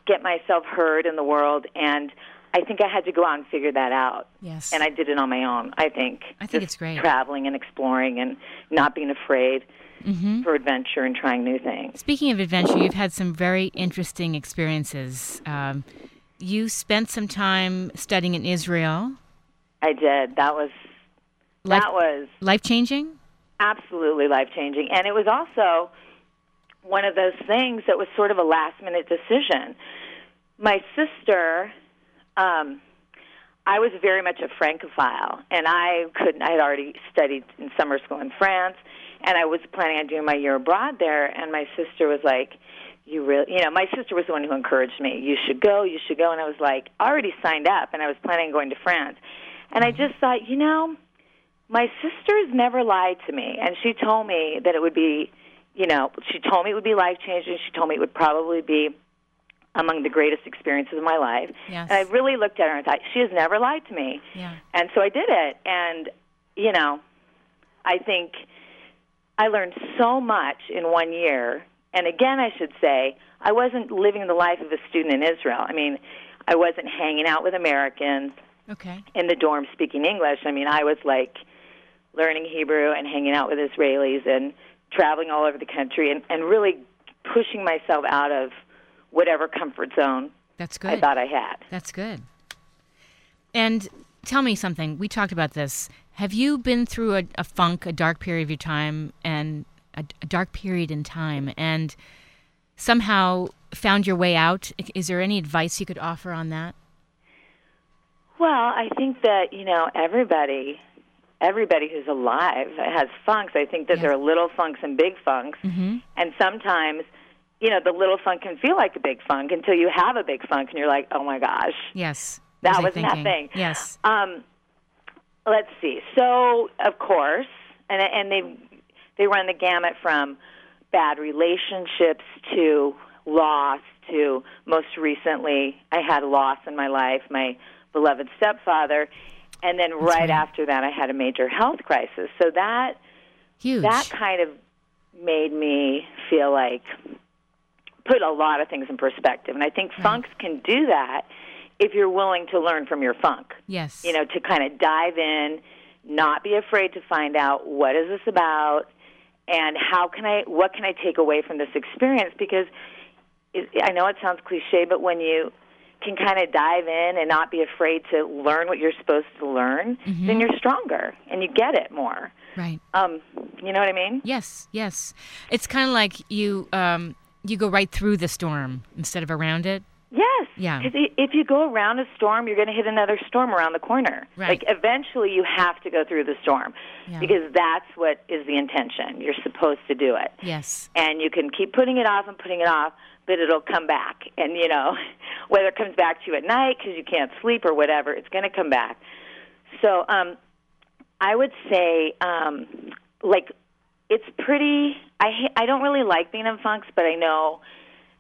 get myself heard in the world? And I think I had to go out and figure that out. Yes. And I did it on my own. I think. I think Just it's great. Traveling and exploring and not being afraid Mm-hmm. for adventure and trying new things. Speaking of adventure, you've had some very interesting experiences. Um, you spent some time studying in Israel. I did. That was Life- that was Life changing? absolutely life changing, and it was also one of those things that was sort of a last minute decision. My sister, um, I was very much a Francophile, and I couldn't. I had already studied in summer school in France, and I was planning on doing my year abroad there. And my sister was like, "You really, you know, my sister was the one who encouraged me. You should go. You should go." And I was like, I already signed up, and I was planning on going to France. And I just thought, you know, my sister's never lied to me, and she told me that it would be, you know, she told me it would be life changing. She told me it would probably be among the greatest experiences of my life. Yes. And I really looked at her and thought, she has never lied to me. Yeah. And so I did it. And, you know, I think I learned so much in one year. And again, I should say, I wasn't living the life of a student in Israel. I mean, I wasn't hanging out with Americans Okay. in the dorm speaking English. I mean, I was like learning Hebrew and hanging out with Israelis and traveling all over the country and, and really pushing myself out of whatever comfort zone That's good. I thought I had. That's good. And tell me something. We talked about this. Have you been through a, a funk, a dark period of your time, and a, a dark period in time, and somehow found your way out? Is there any advice you could offer on that? Well, I think that, you know, everybody everybody who's alive has funks. I think that Yeah. there are little funks and big funks. Mm-hmm. And sometimes, you know, the little funk can feel like a big funk until you have a big funk and you're like, "Oh my gosh, Yes. that was nothing." Yes. Um, let's see. So, of course, and and they they run the gamut from bad relationships to loss to most recently I had a loss in my life, my beloved stepfather, and then right, right. after that I had a major health crisis. So that Huge. that kind of made me feel like put a lot of things in perspective. And I think funks can do that if you're willing to learn from your funk yes. you know, to kind of dive in, not be afraid to find out what is this about and how can I what can I take away from this experience because it, I know it sounds cliche but when you can kind of dive in and not be afraid to learn what you're supposed to learn, Mm-hmm. then you're stronger and you get it more. Right. Um, you know what I mean? Yes. Yes. It's kind of like you um, you go right through the storm instead of around it. Yes. Yeah. Because if you go around a storm, you're going to hit another storm around the corner. Right. Like eventually, you have to go through the storm Yeah. because that's what is the intention. You're supposed to do it, Yes. and you can keep putting it off and putting it off, but it'll come back. And you know, whether it comes back to you at night because you can't sleep or whatever, it's going to come back. So, um, I would say, um, like, it's pretty. I ha- I don't really like being in funks, but I know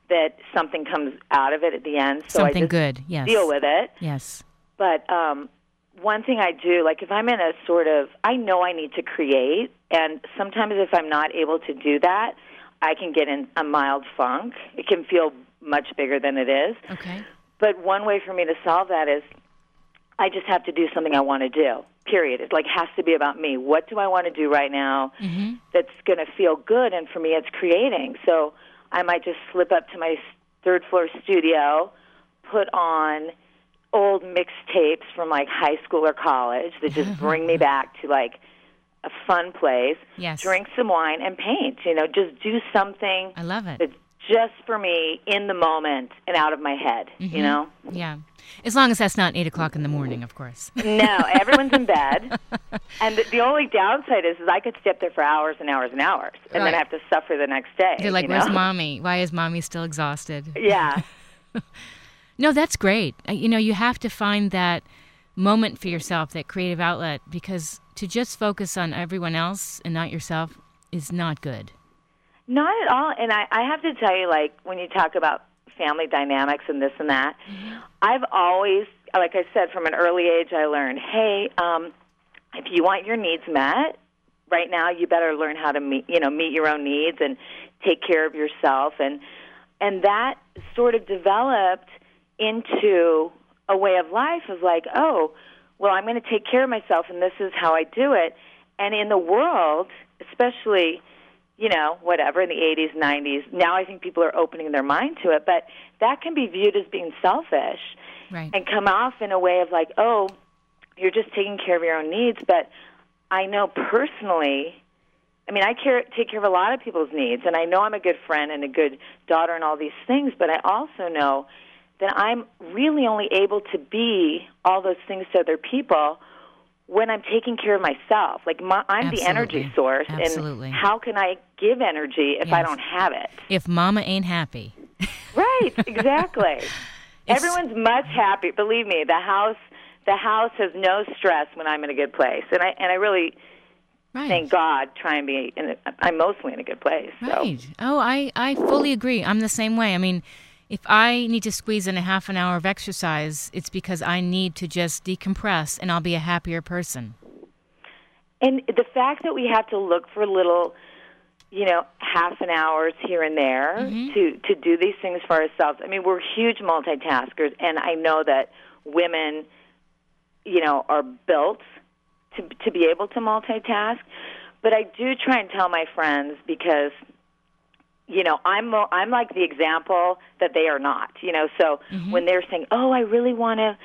that something comes out of it at the end. So Something I just good. Yes. deal with it. Yes. But um, one thing I do, like if I'm in a sort of, I know I need to create, and sometimes if I'm not able to do that, I can get in a mild funk. It can feel much bigger than it is. Okay. But one way for me to solve that is I just have to do something I want to do. Period. It like has to be about me. What do I want to do right now Mm-hmm. that's going to feel good? And for me, it's creating. So I might just slip up to my third floor studio, put on old mixtapes from like high school or college that just bring me back to like a fun place. Yes. Drink some wine and paint. You know, just do something I love it. that just for me in the moment and out of my head, Mhm. you know? Yeah. As long as that's not eight o'clock in the morning, of course. No, everyone's in bed. And the, the only downside is, is I could stay up there for hours and hours and hours and Right. then have to suffer the next day. They're like, you know? "Where's mommy? Why is mommy still exhausted?" Yeah. No, that's great. Uh, You know, you have to find that moment for yourself, that creative outlet, because to just focus on everyone else and not yourself is not good. Not at all. And I, I have to tell you, like, when you talk about family dynamics and this and that, I've always, like I said, from an early age, I learned, hey, um, if you want your needs met, right now you better learn how to meet, you know, meet your own needs and take care of yourself. And and that sort of developed into a way of life of like, oh, well, I'm going to take care of myself, and this is how I do it. And in the world, especially, you know, whatever in the 80s, 90s, now I think people are opening their mind to it, but that can be viewed as being selfish Right. and come off in a way of like, oh, you're just taking care of your own needs. But I know personally, I mean, I care, take care of a lot of people's needs, and I know I'm a good friend and a good daughter and all these things, but I also know that I'm really only able to be all those things to other people when I'm taking care of myself. Like my, I'm the energy source, Absolutely. and how can I give energy if I don't have it? If mama ain't happy. Right, exactly. Everyone's much happier. Believe me, the house the house has no stress when I'm in a good place, and I and I really thank God try and be. In a, I'm mostly in a good place. So. Right. Oh, I, I fully agree. I'm the same way. I mean, if I need to squeeze in a half an hour of exercise, it's because I need to just decompress and I'll be a happier person. And the fact that we have to look for little, you know, half an hours here and there mm-hmm. to to do these things for ourselves. I mean, we're huge multitaskers, and I know that women, you know, are built to to be able to multitask. But I do try and tell my friends because you know i'm i'm like the example that they are not you know? So when they're saying oh i really want to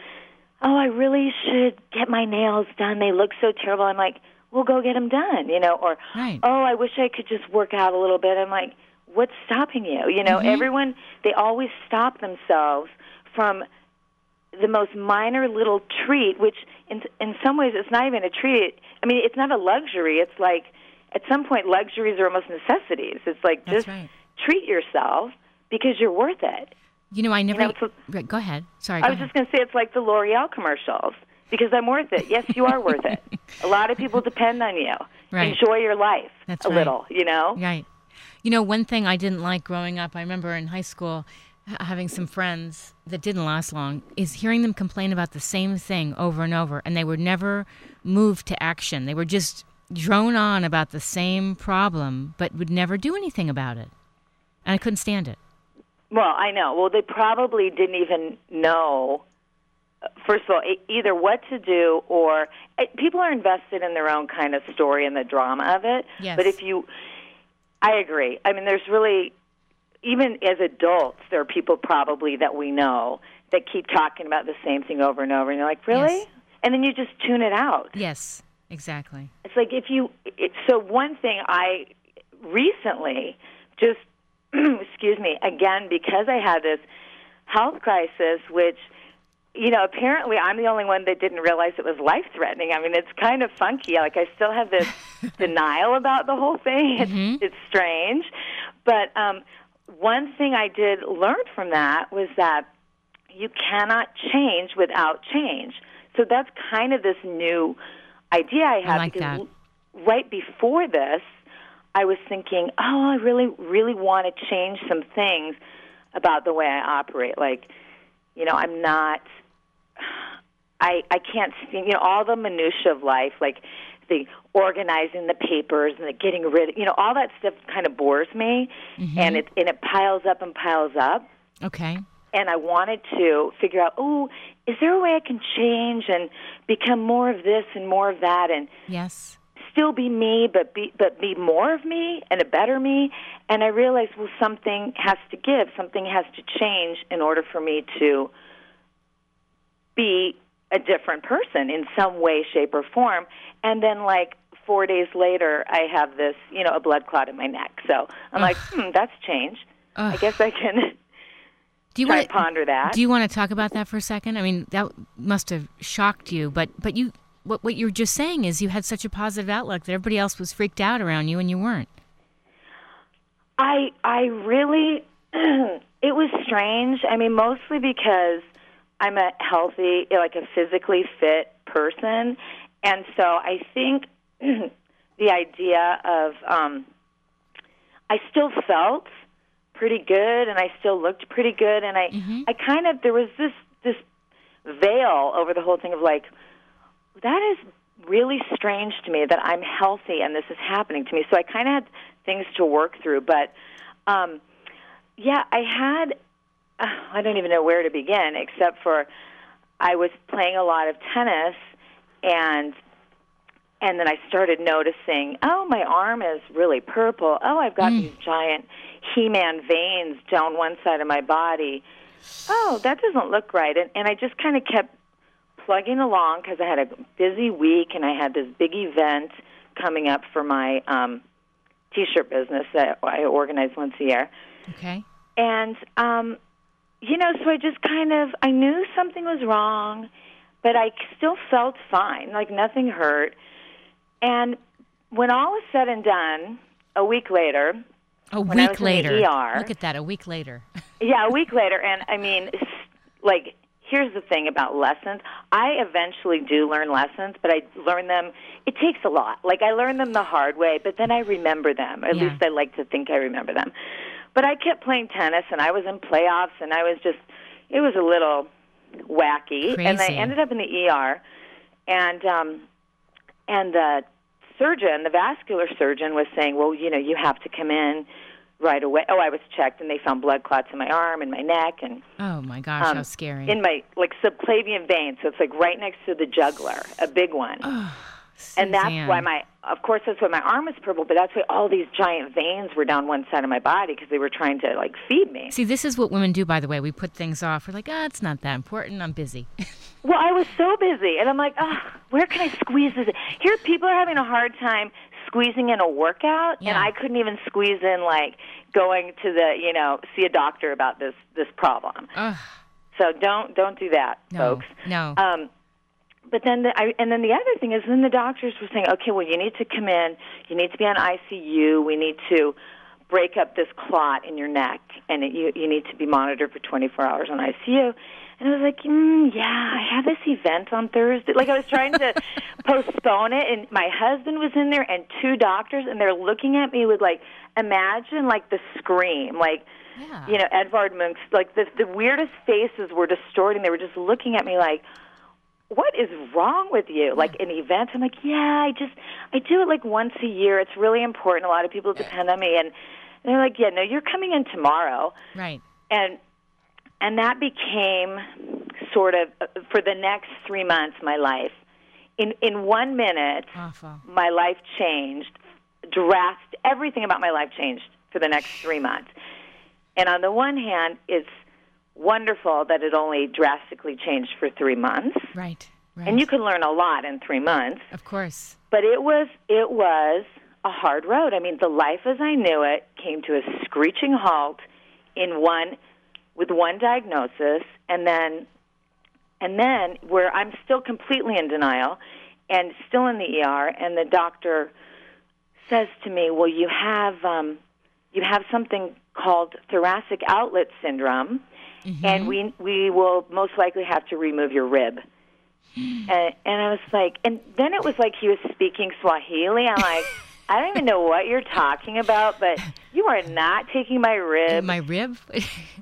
oh i really should get my nails done. They look so terrible. I'm like well go get them done you know? Or Right. oh i wish i could just work out a little bit. I'm like what's stopping you? You know? Mhm. everyone they always stop themselves from the most minor little treat which in in some ways it's not even a treat. I mean it's not a luxury. It's like at some point luxuries are almost necessities it's like just right. treat yourself because you're worth it You know, I never. know, it's Right, go ahead. Sorry. I was ahead. just going to say it's like the L'Oreal commercials because I'm worth it. Yes, you are worth it. A lot of people depend on you. Right. Enjoy your life That's a right. little, you know? Right. You know, one thing I didn't like growing up, I remember in high school having some friends that didn't last long, is hearing them complain about the same thing over and over, and they were never moved to action. They were just drone on about the same problem, but would never do anything about it. And I couldn't stand it. Well, I know. Well, they probably didn't even know. First of all, either what to do or eh, people are invested in their own kind of story and the drama of it. Yes. But if you, I agree. I mean, there's really, even as adults, there are people probably that we know that keep talking about the same thing over and over, and you're like, really? Yes. And then you just tune it out. Yes, exactly. It's like if you. It, so one thing I recently just excuse me again because I had this health crisis, which you know apparently I'm the only one that didn't realize it was life threatening. I mean, it's kind of funky. Like I still have this denial about the whole thing. It's, it's strange, but um, one thing I did learn from that was that you cannot change without change. So that's kind of this new idea I have like because that. right before this, I was thinking, oh, I really, really want to change some things about the way I operate. Like, you know, I'm not, I, I can't see, you know, all the minutia of life, like the organizing the papers and the getting rid, of you know, all that stuff kind of bores me, Mhm. and it and it piles up and piles up Okay. and I wanted to figure out, oh, is there a way I can change and become more of this and more of that and Yes. still be me but be but be more of me and a better me and I realized well something has to give, something has to change in order for me to be a different person in some way shape or form and then like 4 days later I have this, you know, a blood clot in my neck. So I'm like, "Hmm, that's changed." I guess I can Do you want to ponder that. Do you want to talk about that for a second? I mean, that must have shocked you, but but you what what you're just saying is you had such a positive outlook that everybody else was freaked out around you and you weren't. I I really it was strange. I mean, mostly because I'm a healthy, like a physically fit person, and so I think the idea of um, I still felt pretty good, and I still looked pretty good, and I I kind of there was this this veil over the whole thing of like that is really strange to me that I'm healthy and this is happening to me. So I kind of had things to work through, but um, yeah, I had. Uh, I don't even know where to begin, except for I was playing a lot of tennis, and and then I started noticing, oh, my arm is really purple. Oh, I've got these giant He-Man veins down one side of my body. Oh, that doesn't look right. And and I just kind of kept plugging along because I had a busy week and I had this big event coming up for my um, t-shirt business that I organize once a year. Okay. And um, you know, so I just kind of I knew something was wrong, but I still felt fine, like nothing hurt. And when all was said and done, a week later, A week was in the later. ER, Look at that. A week later. yeah, a week later, and I mean, like, here's the thing about lessons. I eventually do learn lessons, but I learn them. It takes a lot. Like, I learn them the hard way, but then I remember them. At Yeah. least I like to think I remember them. But I kept playing tennis, and I was in playoffs, and I was just, it was a little wacky. And I ended up in the ER, and um, and the surgeon, the vascular surgeon, was saying, "Well, you know, you have to come in right away." Oh, I was checked, and they found blood clots in my arm and my neck, and Oh my gosh, how um, scary. in my like subclavian vein. So it's like right next to the jugular, a big one. And that's Suzanne. why my, of course, that's why my arm is purple. But that's why all these giant veins were down one side of my body because they were trying to like feed me. See, this is what women do, by the way. We put things off. We're like, ah, it's not that important. I'm busy. Well, I was so busy, and I'm like, oh, where can I squeeze this? Here, people are having a hard time squeezing in a workout, and I couldn't even squeeze in like going to the, you know, see a doctor about this this problem. Ugh, So don't don't do that, no, folks. no. Um, but then, the, I, and then the other thing is, then the doctors were saying, okay, well, you need to come in, you need to be on ICU, we need to break up this clot in your neck, and it, you you need to be monitored for 24 hours on ICU. And I was like, mm, yeah, I have this event on Thursday. Like I was trying to postpone it, and my husband was in there, and two doctors, and they're looking at me with like, imagine like the scream, like yeah. you know, Edvard Munch's like the the weirdest faces were distorting. They were just looking at me like, "What is wrong with you?" Like an event. I'm like, "Yeah, I just I do it like once a year. It's really important. A lot of people depend on me." And they're like, "Yeah, no, you're coming in tomorrow." right. And and that became sort of uh, for the next 3 months my life. In in 1 minute, Awful. my life changed drast everything about my life changed for the next three months and on the one hand it's wonderful that it only drastically changed for three months Right. Right. and you can learn a lot in three months of course. but it was it was a hard road i mean the life as i knew it came to a screeching halt in one with one diagnosis and then and then where i'm still completely in denial and still in the er and the doctor says to me well you have um you have something called thoracic outlet syndrome and we we will most likely have to remove your rib and, and I was like, and then it was like he was speaking Swahili. I'm like, I don't even know what you're talking about, but you are not taking my rib. My rib?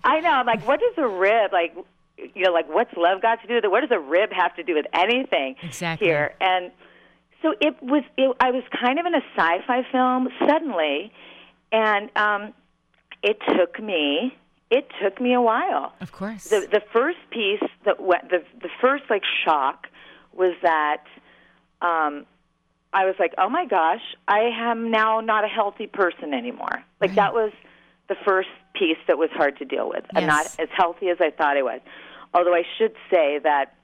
I know. I'm like, what does a rib like? You know, like what's love got to do with it? What does a rib have to do with anything Exactly. here? And so it was. It, I was kind of in a sci-fi film suddenly, and um, it took me. It took me a while of course. the the first piece that the the first like shock was that um I was like, "Oh my gosh, I am now not a healthy person anymore." Like that was the first piece that was hard to deal with. I'm not as healthy as I thought I was. Although I should say that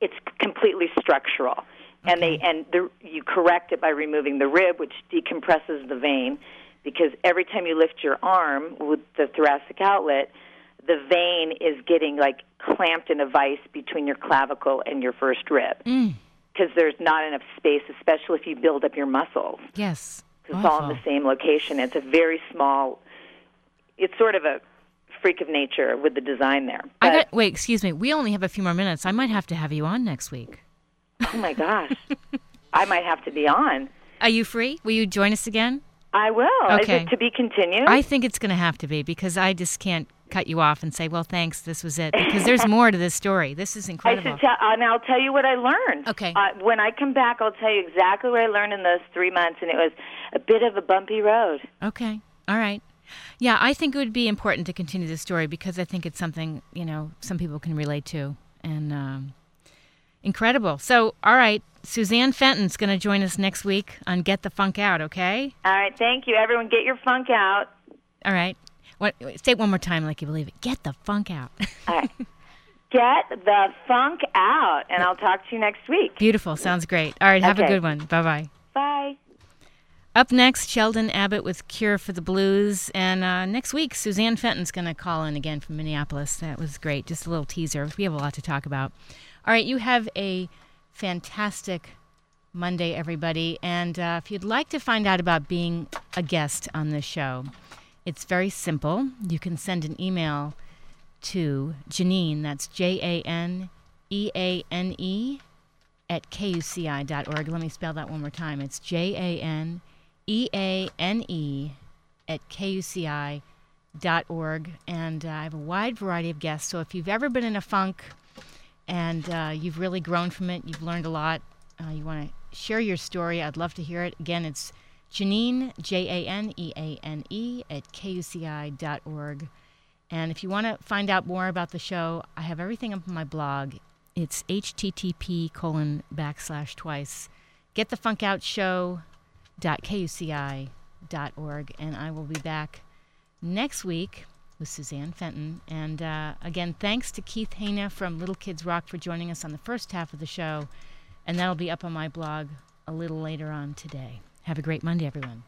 it's completely structural. And they and the, you correct it by removing the rib, which decompresses the vein. Because every time you lift your arm with the thoracic outlet, the vein is getting like clamped in a vice between your clavicle and your first rib Mm. because there's not enough space, especially if you build up your muscles. Yes. It's all in the same location. It's a very small. It's sort of a freak of nature with the design there. I got, wait, excuse me. We only have a few more minutes. I might have to have you on next week. oh my gosh, I might have to be on. Are you free? Will you join us again? I will. Okay. Is it to be continued? I think it's going to have to be because I just can't cut you off and say, "Well, thanks, this was it." Because there's more to this story. This is incredible. I should tell, and I'll tell you what I learned. Okay. Uh, when I come back, I'll tell you exactly what I learned in those three months, and it was a bit of a bumpy road. Okay. All right. Yeah, I think it would be important to continue the story because I think it's something you know some people can relate to, and um, incredible. So, all right, Suzanne Fenton's going to join us next week on Get the Funk Out. Okay. All right. Thank you, everyone. Get your funk out. All right. What, say it one more time, like you believe it. Get the funk out. All right. Get the funk out, and I'll talk to you next week. Beautiful. Sounds great. All right. Have a good one. Bye bye. Bye. Up next, Sheldon Abbott with Cure for the Blues. And uh, next week, Suzanne Fenton's going to call in again from Minneapolis. That was great. Just a little teaser. We have a lot to talk about. All right, you have a fantastic Monday, everybody. And uh, if you'd like to find out about being a guest on this show, it's very simple. You can send an email to Janeane, that's J A N E A N E, at kuci.org. Let me spell that one more time. It's J A N E A N E at kuci.org. And uh, I have a wide variety of guests. So if you've ever been in a funk and uh, you've really grown from it, you've learned a lot, uh, you want to share your story, I'd love to hear it. Again, it's Janeane, J A N E A N E, at kuci.org. And if you want to find out more about the show, I have everything up on my blog. It's http colon backslash twice. Get the funk out dot kuci.org. And I will be back next week with Suzanne Fenton. And uh, again, thanks to Keith Hana from Little Kids Rock for joining us on the first half of the show. And that'll be up on my blog a little later on today. Have a great Monday, everyone.